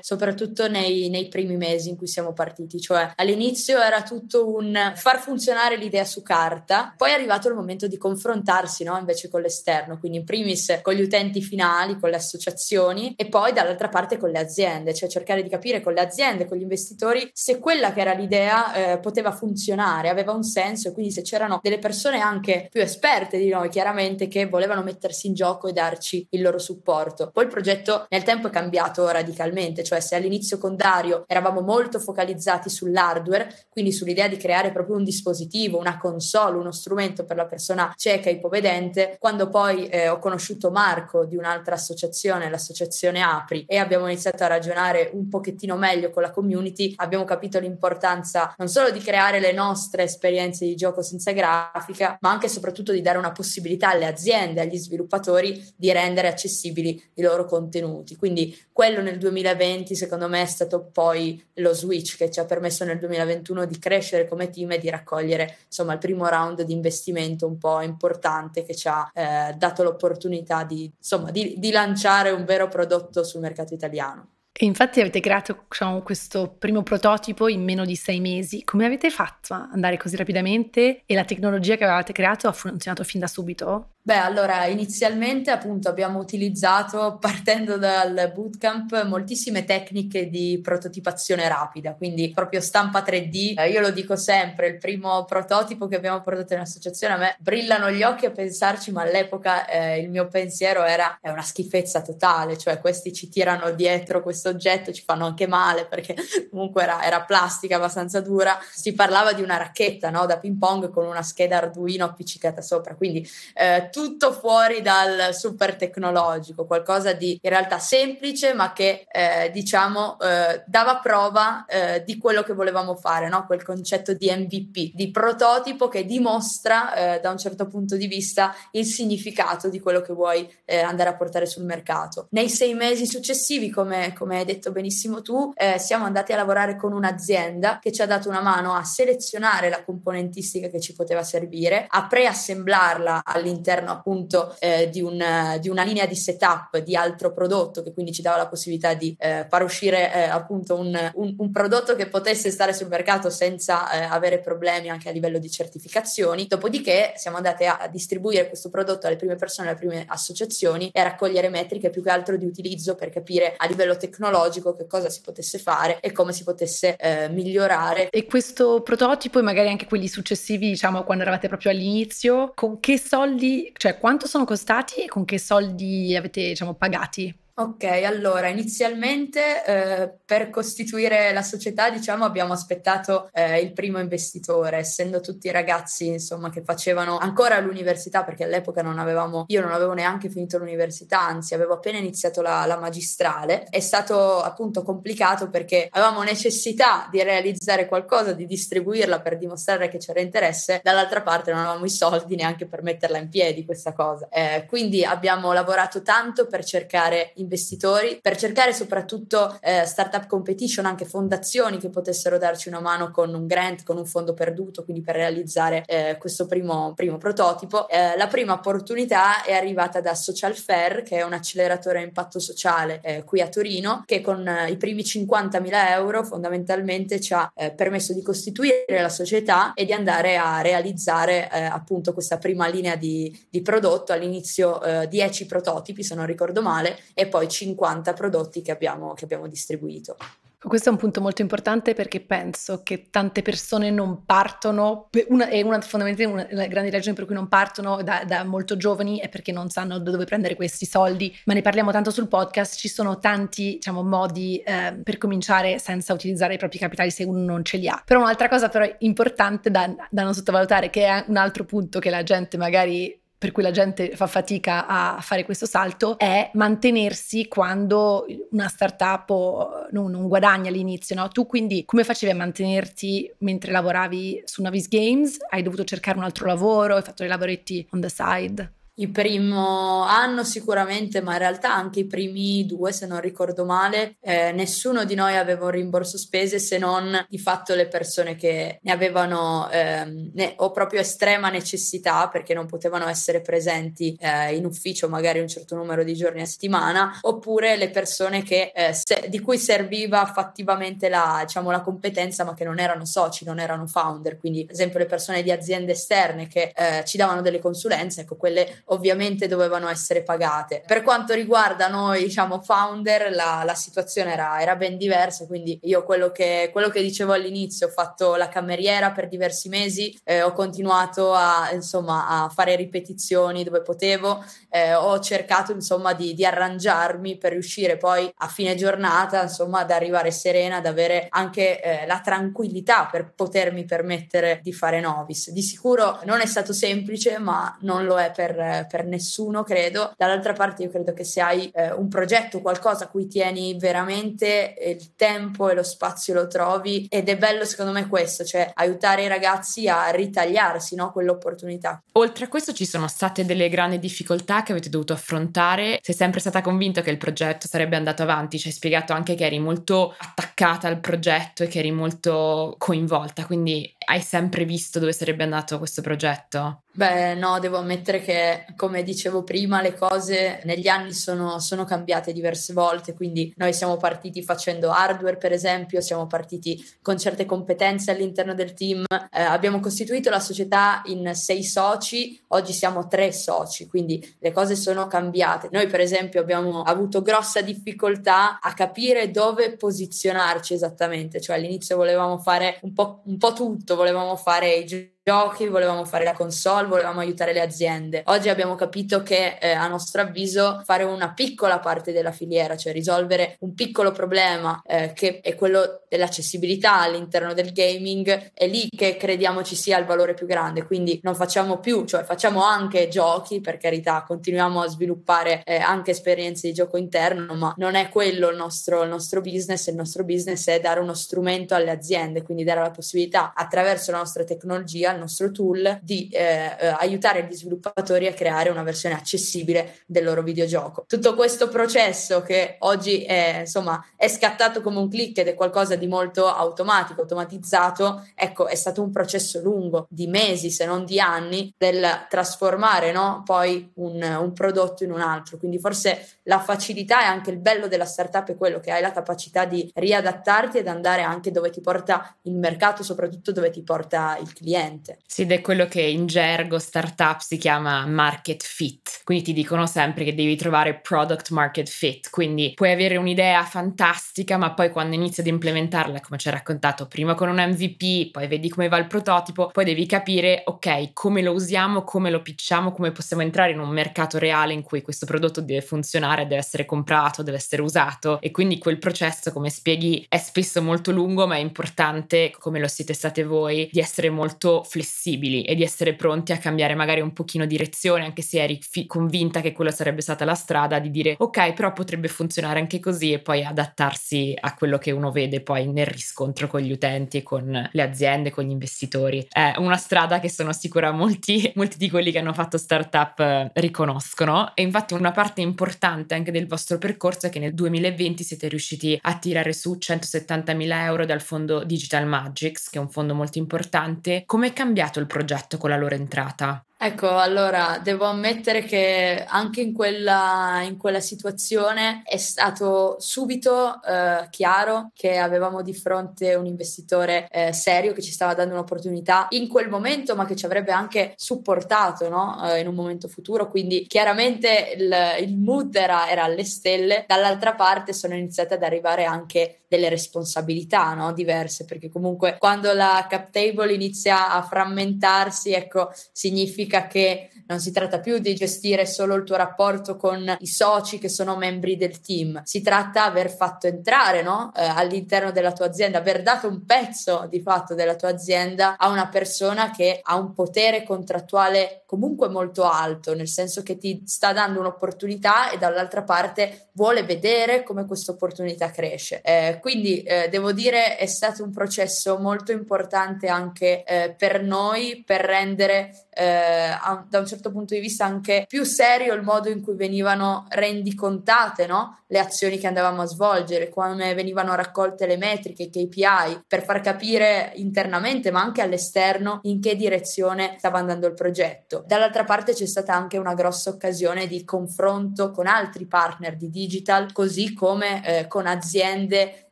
soprattutto nei, nei, primi mesi in cui siamo partiti, cioè all'inizio era tutto un far funzionare l'idea su carta, poi è arrivato il momento di confrontarsi no? invece con l'esterno, quindi in primis con gli utenti finali, con le associazioni e poi dall'altra parte con le aziende, cioè cercare di capire con le aziende, con gli investitori se quella che era l'idea eh, poteva funzionare, aveva un senso quindi se c'erano delle persone anche più esperte di noi chiaramente che volevano mettersi in gioco e darci il loro supporto. Poi il progetto nel tempo è cambiato, radicalmente, cioè se all'inizio con Dario eravamo molto focalizzati sull'hardware, quindi sull'idea di creare proprio un dispositivo, una console, uno strumento per la persona cieca e ipovedente, quando poi eh, ho conosciuto Marco di un'altra associazione, l'associazione Apri, e abbiamo iniziato a ragionare un pochettino meglio con la community, abbiamo capito l'importanza non solo di creare le nostre esperienze di gioco senza grafica, ma anche e soprattutto di dare una possibilità alle aziende, agli sviluppatori di rendere accessibili i loro contenuti. Quindi quello nel 2020 secondo me è stato poi lo switch che ci ha permesso nel 2021 di crescere come team e di raccogliere insomma il primo round di investimento un po' importante che ci ha eh, dato l'opportunità di, insomma, di, di lanciare un vero prodotto sul mercato italiano. E infatti avete creato diciamo, questo primo prototipo in meno di sei mesi. Come avete fatto a andare così rapidamente? E la tecnologia che avevate creato ha funzionato fin da subito? Beh, allora, inizialmente appunto abbiamo utilizzato, partendo dal bootcamp, moltissime tecniche di prototipazione rapida, quindi proprio stampa 3D. Eh, io lo dico sempre, il primo prototipo che abbiamo portato in associazione, a me brillano gli occhi a pensarci, ma all'epoca eh, il mio pensiero era è una schifezza totale, cioè questi ci tirano dietro questo oggetto, ci fanno anche male perché comunque era, era plastica abbastanza dura. Si parlava di una racchetta no? da ping pong con una scheda Arduino appiccicata sopra, quindi eh, tutto fuori dal super tecnologico, qualcosa di in realtà semplice ma che eh, diciamo eh, dava prova eh, di quello che volevamo fare, no? quel concetto di MVP, di prototipo che dimostra eh, da un certo punto di vista il significato di quello che vuoi eh, andare a portare sul mercato. Nei sei mesi successivi, come, come hai detto benissimo tu, eh, siamo andati a lavorare con un'azienda che ci ha dato una mano a selezionare la componentistica che ci poteva servire, a preassemblarla all'interno all'interno appunto eh, di, un, di, una linea di setup di altro prodotto che quindi ci dava la possibilità di eh, far uscire eh, appunto un, un, un, prodotto che potesse stare sul mercato senza eh, avere problemi anche a livello di certificazioni. Dopodiché siamo andati a, a distribuire questo prodotto alle prime persone, alle prime associazioni e a raccogliere metriche più che altro di utilizzo per capire a livello tecnologico che cosa si potesse fare e come si potesse eh, migliorare. E questo prototipo e magari anche quelli successivi, diciamo quando eravate proprio all'inizio, con che soldi cioè quanto sono costati e con che soldi avete diciamo, pagati? Ok, allora inizialmente eh, per costituire la società diciamo abbiamo aspettato eh, il primo investitore, essendo tutti ragazzi insomma che facevano ancora l'università perché all'epoca non avevamo, io non avevo neanche finito l'università, anzi avevo appena iniziato la, la magistrale, è stato appunto complicato perché avevamo necessità di realizzare qualcosa, di distribuirla per dimostrare che c'era interesse, dall'altra parte non avevamo i soldi neanche per metterla in piedi questa cosa, eh, quindi abbiamo lavorato tanto per cercare investitori per cercare soprattutto eh, startup competition, anche fondazioni che potessero darci una mano con un grant, con un fondo perduto, quindi per realizzare eh, questo primo, primo prototipo. Eh, la prima opportunità è arrivata da Social Fair, che è un acceleratore a impatto sociale eh, qui a Torino, che con eh, i primi 50.000 euro fondamentalmente ci ha eh, permesso di costituire la società e di andare a realizzare appunto questa prima linea di, di prodotto, all'inizio 10 prototipi se non ricordo male, e poi poi 50 prodotti che abbiamo, che abbiamo distribuito. Questo è un punto molto importante perché penso che tante persone non partono, una, e una fondamentalmente una delle grandi ragioni per cui non partono da, da, molto giovani è perché non sanno da dove prendere questi soldi, ma ne parliamo tanto sul podcast, ci sono tanti diciamo, modi eh, per cominciare senza utilizzare i propri capitali se uno non ce li ha. Però un'altra cosa però importante da, da non sottovalutare, che è un altro punto che la gente magari per cui la gente fa fatica a fare questo salto è mantenersi quando una startup non, non guadagna all'inizio, no? Tu quindi come facevi a mantenerti mentre lavoravi su Navis Games? Hai dovuto cercare un altro lavoro, hai fatto dei lavoretti on the side? Il primo anno sicuramente, ma in realtà anche i primi due, se non ricordo male, eh, nessuno di noi aveva un rimborso spese se non di fatto le persone che ne avevano ehm, ne, o proprio estrema necessità perché non potevano essere presenti eh, in ufficio magari un certo numero di giorni a settimana, oppure le persone che, eh, se, di cui serviva fattivamente la, diciamo, la competenza ma che non erano soci, non erano founder, quindi ad esempio le persone di aziende esterne che eh, ci davano delle consulenze, ecco quelle ovviamente dovevano essere pagate. Per quanto riguarda noi, diciamo, founder, la, la situazione era, era, ben diversa, quindi io quello che, quello che, dicevo all'inizio, ho fatto la cameriera per diversi mesi, eh, ho continuato a, insomma, a fare ripetizioni dove potevo, eh, ho cercato insomma di, di, arrangiarmi per riuscire poi a fine giornata insomma ad arrivare serena, ad avere anche eh, la tranquillità per potermi permettere di fare novice. Di sicuro non è stato semplice, ma non lo è per, per nessuno, credo. Dall'altra parte io credo che se hai eh, un progetto, qualcosa a cui tieni veramente il tempo e lo spazio lo trovi ed è bello secondo me questo, cioè aiutare i ragazzi a ritagliarsi no, quell'opportunità. Oltre a questo ci sono state delle grandi difficoltà che avete dovuto affrontare? Sei sempre stata convinta che il progetto sarebbe andato avanti? Ci hai spiegato anche che eri molto attaccata al progetto e che eri molto coinvolta, quindi hai sempre visto dove sarebbe andato questo progetto? Beh, no, devo ammettere che, come dicevo prima, le cose negli anni sono, sono, cambiate diverse volte, quindi noi siamo partiti facendo hardware, per esempio, siamo partiti con certe competenze all'interno del team, eh, abbiamo costituito la società in sei soci, oggi siamo tre soci, quindi le cose sono cambiate. Noi, per esempio, abbiamo avuto grossa difficoltà a capire dove posizionarci esattamente, cioè all'inizio volevamo fare un po', un po tutto, volevamo fare i giochi, volevamo fare la console, volevamo aiutare le aziende. Oggi abbiamo capito che eh, a nostro avviso fare una piccola parte della filiera, cioè risolvere un piccolo problema eh, che è quello dell'accessibilità all'interno del gaming, è lì che crediamo ci sia il valore più grande. Quindi non facciamo più, cioè facciamo anche giochi, per carità, continuiamo a sviluppare eh, anche esperienze di gioco interno, ma non è quello il nostro, il nostro business. Il nostro business è dare uno strumento alle aziende, quindi dare la possibilità attraverso la nostra tecnologia il nostro tool di eh, eh, aiutare gli sviluppatori a creare una versione accessibile del loro videogioco. Tutto questo processo che oggi è, insomma, è scattato come un click ed è qualcosa di molto automatico, automatizzato, ecco, è stato un processo lungo di mesi, se non di anni, del trasformare no? poi un, un prodotto in un altro. Quindi forse la facilità e anche il bello della startup è quello che hai la capacità di riadattarti ed andare anche dove ti porta il mercato, soprattutto dove ti porta il cliente cliente. Sì, ed è quello che in gergo startup si chiama market fit. Quindi ti dicono sempre che devi trovare product market fit. Quindi puoi avere un'idea fantastica, ma poi quando inizi ad implementarla, come ci hai raccontato, prima con un MVP, poi vedi come va il prototipo, poi devi capire, ok, come lo usiamo, come lo picciamo, come possiamo entrare in un mercato reale in cui questo prodotto deve funzionare, deve essere comprato, deve essere usato. E quindi quel processo, come spieghi, è spesso molto lungo, ma è importante, come lo siete state voi, di essere molto flessibili flessibili e di essere pronti a cambiare magari un pochino direzione, anche se eri fi- convinta che quella sarebbe stata la strada, di dire ok, però potrebbe funzionare anche così e poi adattarsi a quello che uno vede poi nel riscontro con gli utenti, con le aziende, con gli investitori. È una strada che sono sicura molti, molti di quelli che hanno fatto startup eh, riconoscono e infatti una parte importante anche del vostro percorso è che nel 2020 siete riusciti a tirare su 170.000 euro dal fondo Digital Magics, che è un fondo molto importante. Come cambiato il progetto con la loro entrata? Ecco, allora devo ammettere che anche in quella, in quella situazione è stato subito eh, chiaro che avevamo di fronte un investitore eh, serio che ci stava dando un'opportunità in quel momento, ma che ci avrebbe anche supportato no? eh, in un momento futuro. Quindi chiaramente il, il mood era, era, alle stelle. Dall'altra parte sono iniziate ad arrivare anche delle responsabilità no? diverse, perché comunque quando la cap table inizia a frammentarsi, ecco, significa significa che non si tratta più di gestire solo il tuo rapporto con i soci che sono membri del team, si tratta di aver fatto entrare no? eh, all'interno della tua azienda, aver dato un pezzo di fatto della tua azienda a una persona che ha un potere contrattuale comunque molto alto, nel senso che ti sta dando un'opportunità e dall'altra parte vuole vedere come questa opportunità cresce. Eh, quindi eh, devo dire è stato un processo molto importante anche eh, per noi per rendere eh, da un certo punto di vista anche più serio il modo in cui venivano rendicontate no? le azioni che andavamo a svolgere, come venivano raccolte le metriche, i KPI, per far capire internamente ma anche all'esterno in che direzione stava andando il progetto. Dall'altra parte c'è stata anche una grossa occasione di confronto con altri partner di digital, così come eh, con aziende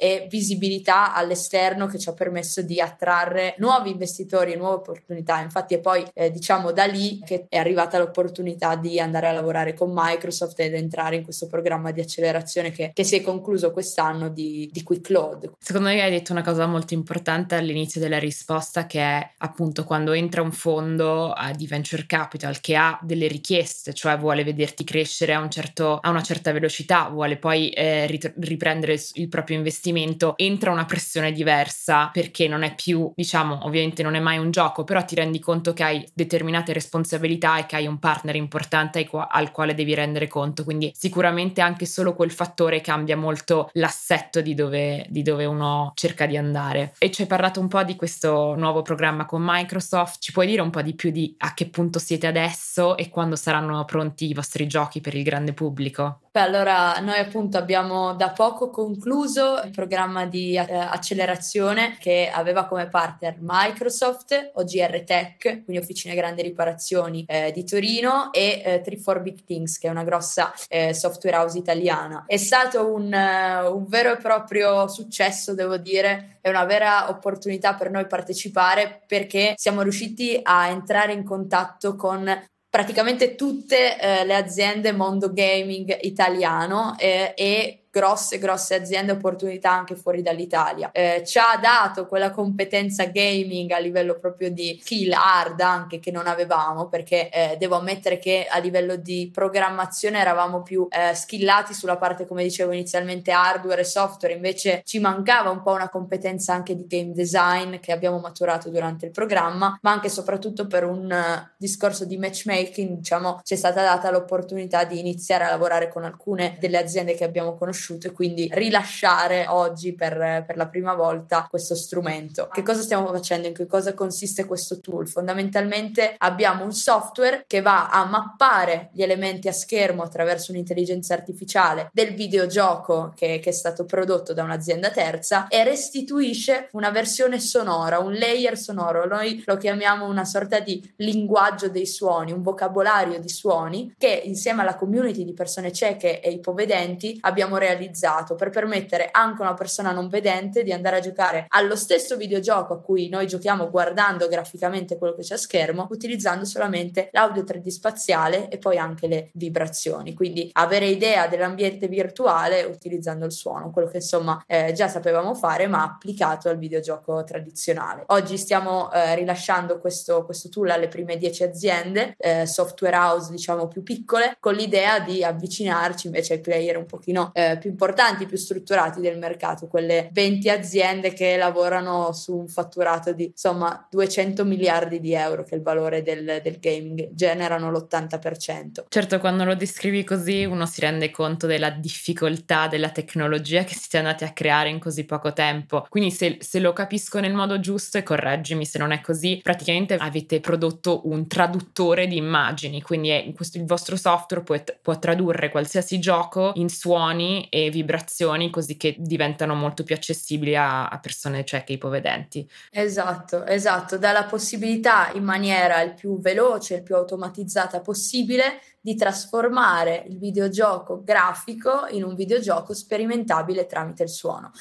e visibilità all'esterno che ci ha permesso di attrarre nuovi investitori e nuove opportunità. Infatti è poi eh, diciamo da lì che è arrivata l'opportunità di andare a lavorare con Microsoft ed entrare in questo programma di accelerazione che, che si è concluso quest'anno di, di Quick Load. Secondo me hai detto una cosa molto importante all'inizio della risposta che è appunto quando entra un fondo uh, di venture capital che ha delle richieste, cioè vuole vederti crescere a, un certo, a una certa velocità, vuole poi eh, riprendere il proprio investimento, entra una pressione diversa perché non è più, diciamo, ovviamente non è mai un gioco, però ti rendi conto che hai determinate responsabilità e che hai un partner importante al quale devi rendere conto. Quindi sicuramente anche solo quel fattore cambia molto l'assetto di dove, di dove uno cerca di andare. E ci hai parlato un po' di questo nuovo programma con Microsoft, ci puoi dire un po' di più di a che punto siete adesso e quando saranno pronti i vostri giochi per il grande pubblico? Beh, allora noi appunto abbiamo da poco concluso il programma di eh, accelerazione che aveva come partner Microsoft, OGR Tech, quindi Officine Grandi Riparazioni eh, di Torino e eh, 3 Big Things, che è una grossa eh, software house italiana. È stato un, uh, un vero e proprio successo, devo dire, è una vera opportunità per noi partecipare perché siamo riusciti a entrare in contatto con praticamente tutte eh, le aziende mondo gaming italiano eh, e grosse, grosse aziende opportunità anche fuori dall'Italia. Eh, ci ha dato quella competenza gaming a livello proprio di skill hard anche che non avevamo perché eh, devo ammettere che a livello di programmazione eravamo più eh, skillati sulla parte come dicevo inizialmente hardware e software invece ci mancava un po' una competenza anche di game design che abbiamo maturato durante il programma ma anche e soprattutto per un uh, discorso di matchmaking diciamo ci è stata data l'opportunità di iniziare a lavorare con alcune delle aziende che abbiamo conosciuto conosciuto e quindi rilasciare oggi per, per la prima volta questo strumento. Che cosa stiamo facendo? In che cosa consiste questo tool? Fondamentalmente abbiamo un software che va a mappare gli elementi a schermo attraverso un'intelligenza artificiale del videogioco che, che è stato prodotto da un'azienda terza e restituisce una versione sonora, un layer sonoro. Noi lo chiamiamo una sorta di linguaggio dei suoni, un vocabolario di suoni che insieme alla community di persone cieche e ipovedenti abbiamo realizzato realizzato per permettere anche a una persona non vedente di andare a giocare allo stesso videogioco a cui noi giochiamo guardando graficamente quello che c'è a schermo, utilizzando solamente l'audio 3D spaziale e poi anche le vibrazioni. Quindi avere idea dell'ambiente virtuale utilizzando il suono, quello che insomma eh, già sapevamo fare, ma applicato al videogioco tradizionale. Oggi stiamo eh, rilasciando questo, questo, tool alle prime 10 aziende, eh, software house diciamo più piccole, con l'idea di avvicinarci invece ai player un pochino eh, più importanti, più strutturati del mercato, quelle 20 aziende che lavorano su un fatturato di insomma 200 miliardi di euro, che è il valore del, del gaming, generano l'80%. Certo, quando lo descrivi così uno si rende conto della difficoltà della tecnologia che siete andati a creare in così poco tempo. Quindi se, se lo capisco nel modo giusto e correggimi se non è così, praticamente avete prodotto un traduttore di immagini, quindi è, questo, il vostro software può, può tradurre qualsiasi gioco in suoni e vibrazioni così che diventano molto più accessibili a, a persone cieche ipovedenti. Esatto, esatto, dà la possibilità in maniera il più veloce, il più automatizzata possibile di trasformare il videogioco grafico in un videogioco sperimentabile tramite il suono.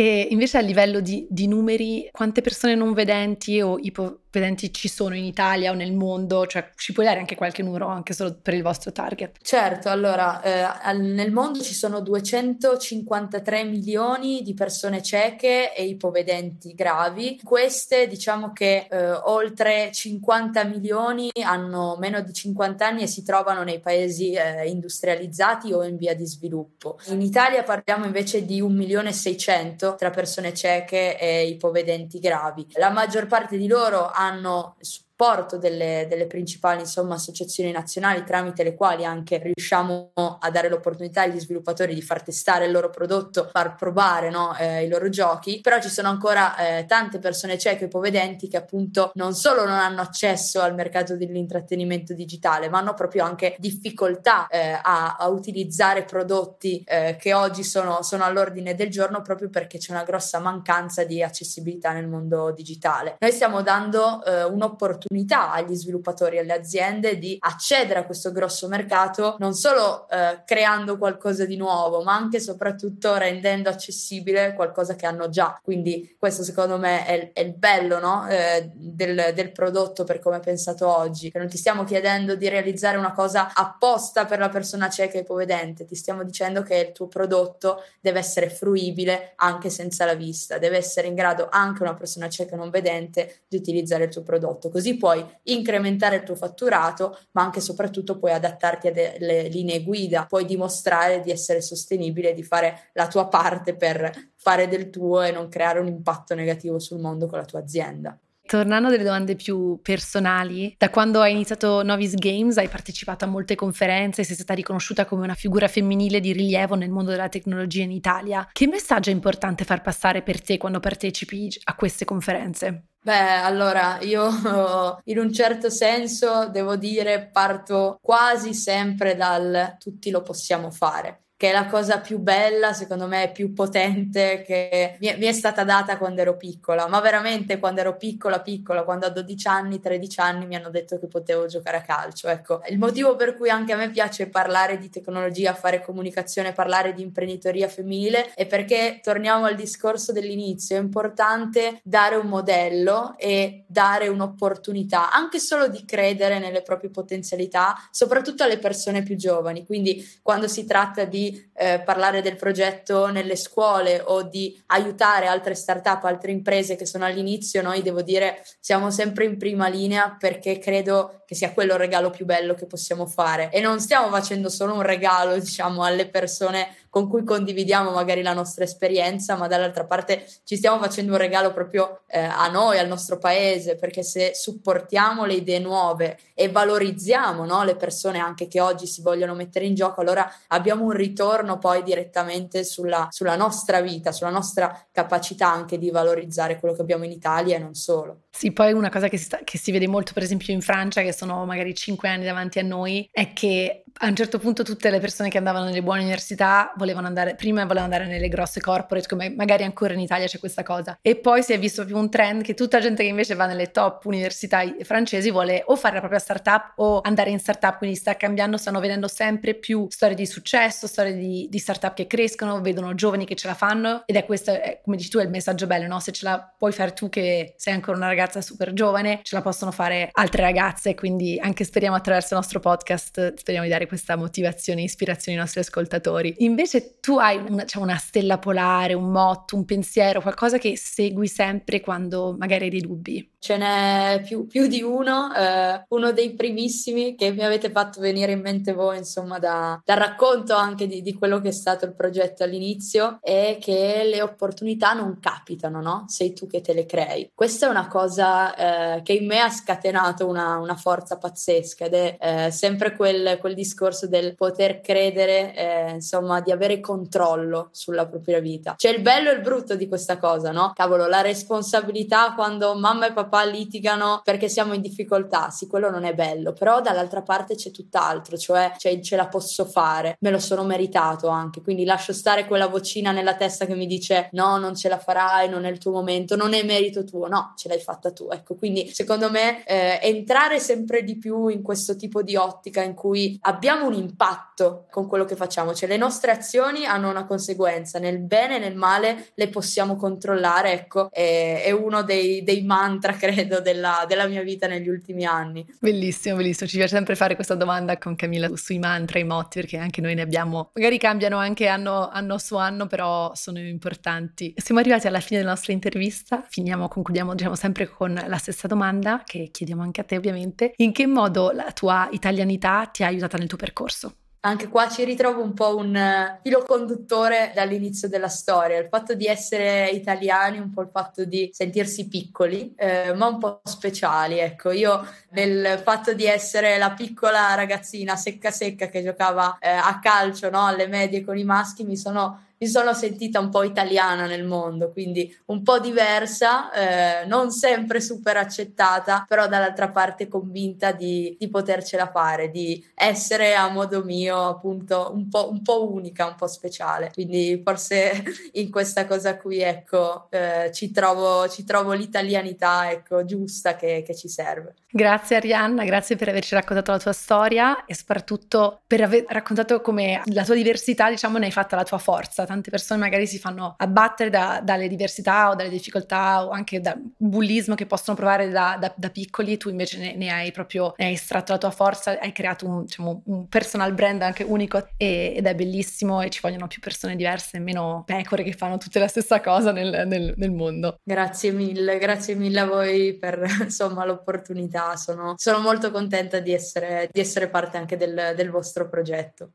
E invece a livello di, di numeri, quante persone non vedenti o ipovedenti vedenti ci sono in Italia o nel mondo? Cioè, ci puoi dare anche qualche numero, anche solo per il vostro target? Certo, allora, eh, nel mondo ci sono 253 milioni di persone cieche e ipovedenti gravi. Queste, diciamo che eh, oltre 50 milioni hanno meno di 50 anni e si trovano nei paesi eh, industrializzati o in via di sviluppo. In Italia parliamo invece di 1 milione e 600 tra persone cieche e ipovedenti gravi. La maggior parte di loro hanno supporto delle, delle principali insomma, associazioni nazionali tramite le quali anche riusciamo a dare l'opportunità agli sviluppatori di far testare il loro prodotto, far provare no, eh, i loro giochi, però ci sono ancora eh, tante persone cieche e povedenti che appunto non solo non hanno accesso al mercato dell'intrattenimento digitale, ma hanno proprio anche difficoltà eh, a, a, utilizzare prodotti eh, che oggi sono, sono all'ordine del giorno proprio perché c'è una grossa mancanza di accessibilità nel mondo digitale. Noi stiamo dando eh, un'opportunità un'opportunità agli sviluppatori e alle aziende di accedere a questo grosso mercato, non solo eh, creando qualcosa di nuovo, ma anche e soprattutto rendendo accessibile qualcosa che hanno già. Quindi questo secondo me è, è il bello no? eh, del, del prodotto per come è pensato oggi, che non ti stiamo chiedendo di realizzare una cosa apposta per la persona cieca e ipovedente, ti stiamo dicendo che il tuo prodotto deve essere fruibile anche senza la vista, deve essere in grado anche una persona cieca e non vedente di utilizzare il tuo prodotto, così puoi incrementare il tuo fatturato, ma anche e soprattutto puoi adattarti a delle linee guida, puoi dimostrare di essere sostenibile, di fare la tua parte per fare del tuo e non creare un impatto negativo sul mondo con la tua azienda. Tornando a delle domande più personali, da quando hai iniziato Novice Games hai partecipato a molte conferenze e sei stata riconosciuta come una figura femminile di rilievo nel mondo della tecnologia in Italia. Che messaggio è importante far passare per te quando partecipi a queste conferenze? Beh, allora io in un certo senso devo dire parto quasi sempre dal tutti lo possiamo fare che è la cosa più bella, secondo me, più potente che mi è, mi è, stata data quando ero piccola. Ma veramente quando ero piccola, piccola, quando a 12 anni, 13 anni mi hanno detto che potevo giocare a calcio. Ecco, il motivo per cui anche a me piace parlare di tecnologia, fare comunicazione, parlare di imprenditoria femminile è perché torniamo al discorso dell'inizio. È importante dare un modello e dare un'opportunità, anche solo di credere nelle proprie potenzialità, soprattutto alle persone più giovani. Quindi quando si tratta di eh, parlare del progetto nelle scuole o di aiutare altre start-up, altre imprese che sono all'inizio, noi devo dire siamo sempre in prima linea perché credo che sia quello il regalo più bello che possiamo fare. E non stiamo facendo solo un regalo, diciamo, alle persone con cui condividiamo magari la nostra esperienza, ma dall'altra parte ci stiamo facendo un regalo proprio eh, a noi, al nostro paese, perché se supportiamo le idee nuove e valorizziamo no, le persone anche che oggi si vogliono mettere in gioco, allora abbiamo un ritorno poi direttamente sulla, sulla nostra vita, sulla nostra capacità anche di valorizzare quello che abbiamo in Italia e non solo. Sì, poi una cosa che si, sta, che si vede molto, per esempio, in Francia, che sono magari cinque anni davanti a noi, è che a un certo punto tutte le persone che andavano nelle buone università volevano andare, prima volevano andare nelle grosse corporate, come magari ancora in Italia c'è questa cosa, e poi si è visto più un trend che tutta gente che invece va nelle top università francesi vuole o fare la propria startup o andare in startup, quindi sta cambiando, stanno vedendo sempre più storie di successo, storie di, di startup che crescono, vedono giovani che ce la fanno ed è questo, è, come dici tu, è il messaggio bello, no? Se ce la puoi fare tu che sei ancora una ragazza super giovane, ce la possono fare altre ragazze, quindi anche speriamo attraverso il nostro podcast, speriamo di dare questa motivazione e ispirazione ai nostri ascoltatori. Invece tu hai una, cioè una stella polare, un motto, un pensiero, qualcosa che segui sempre quando magari hai dei dubbi? Ce n'è più, più di uno, eh, uno dei primissimi che mi avete fatto venire in mente voi, insomma, da, dal racconto anche di, di, quello che è stato il progetto all'inizio, è che le opportunità non capitano, no? Sei tu che te le crei. Questa è una cosa eh, che in me ha scatenato una, una forza pazzesca ed è eh, sempre quel, quel, discorso del poter credere, eh, insomma, di avere controllo sulla propria vita. C'è il bello e il brutto di questa cosa, no? Cavolo, la responsabilità quando mamma e papà litigano perché siamo in difficoltà, sì, quello non è bello, però dall'altra parte c'è tutt'altro, cioè, cioè ce la posso fare, me lo sono meritato anche, quindi lascio stare quella vocina nella testa che mi dice no, non ce la farai, non è il tuo momento, non è merito tuo, no, ce l'hai fatta tu, ecco, quindi secondo me eh, entrare sempre di più in questo tipo di ottica in cui abbiamo un impatto con quello che facciamo, cioè le nostre azioni hanno una conseguenza, nel bene e nel male le possiamo controllare, ecco, è, è uno dei, dei mantra credo, della, della, mia vita negli ultimi anni. Bellissimo, bellissimo. Ci piace sempre fare questa domanda con Camilla sui mantra, i motti, perché anche noi ne abbiamo. Magari cambiano anche anno, anno su anno, però sono importanti. Siamo arrivati alla fine della nostra intervista. Finiamo, concludiamo diciamo, sempre con la stessa domanda, che chiediamo anche a te ovviamente. In che modo la tua italianità ti ha aiutata nel tuo percorso? Anche qua ci ritrovo un po' un uh, filo conduttore dall'inizio della storia, il fatto di essere italiani, un po' il fatto di sentirsi piccoli, eh, ma un po' speciali. Ecco, io nel fatto di essere la piccola ragazzina secca secca che giocava eh, a calcio no? alle medie con i maschi mi sono mi sono sentita un po' italiana nel mondo, quindi un po' diversa, eh, non sempre super accettata, però dall'altra parte convinta di, di, potercela fare, di essere a modo mio appunto un po', un po', unica, un po' speciale. Quindi forse in questa cosa qui, ecco, eh, ci, trovo, ci, trovo, l'italianità, ecco, giusta che, che ci serve. Grazie Arianna, grazie per averci raccontato la tua storia e soprattutto per aver raccontato come la tua diversità, diciamo, ne hai fatta la tua forza. Tante persone magari si fanno abbattere da, dalle diversità o dalle difficoltà o anche dal bullismo che possono provare da, da, da piccoli, tu invece ne, ne, hai proprio ne hai estratto la tua forza, hai creato un, diciamo, un personal brand anche unico e, ed è bellissimo e ci vogliono più persone diverse meno pecore che fanno tutte la stessa cosa nel, nel, nel mondo. Grazie mille, grazie mille a voi per insomma l'opportunità sono, sono molto contenta di essere, di essere parte anche del, del vostro progetto.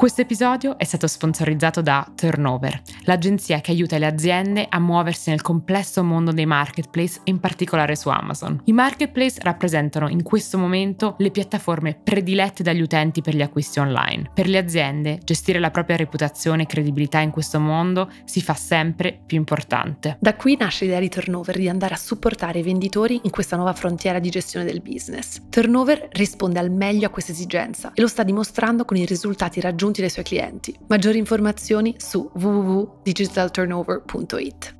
Questo episodio è stato sponsorizzato da Turnover, l'agenzia che aiuta le aziende a muoversi nel complesso mondo dei marketplace in particolare su Amazon. I marketplace rappresentano in questo momento le piattaforme predilette dagli utenti per gli acquisti online. Per le aziende, gestire la propria reputazione e credibilità in questo mondo si fa sempre più importante. Da qui nasce l'idea di Turnover di andare a supportare i venditori in questa nuova frontiera di gestione del business. Turnover risponde al meglio a questa esigenza e lo sta dimostrando con i risultati raggiunti raggiunti dai suoi clienti. Maggiori informazioni su www.digitalturnover.it.